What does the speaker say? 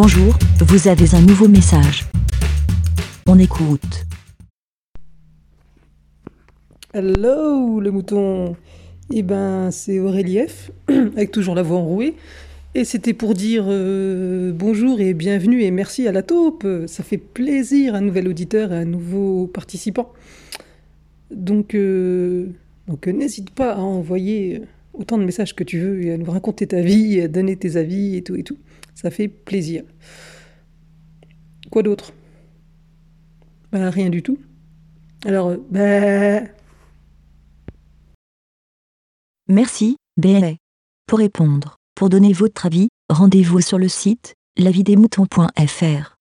Bonjour, vous avez un nouveau message. On écoute. Hello le mouton Eh ben c'est Aurélie F, avec toujours la voix enrouée. Et c'était pour dire euh, bonjour et bienvenue et merci à la taupe. Ça fait plaisir, un nouvel auditeur et un nouveau participant. Donc, euh, donc euh, n'hésite pas à envoyer autant de messages que tu veux nous raconter ta vie, à donner tes avis et tout et tout. Ça fait plaisir. Quoi d'autre? Bah rien du tout. Alors, euh, bah... Merci, BLA. Pour répondre, pour donner votre avis, rendez-vous sur le site lavidesmoutons.fr.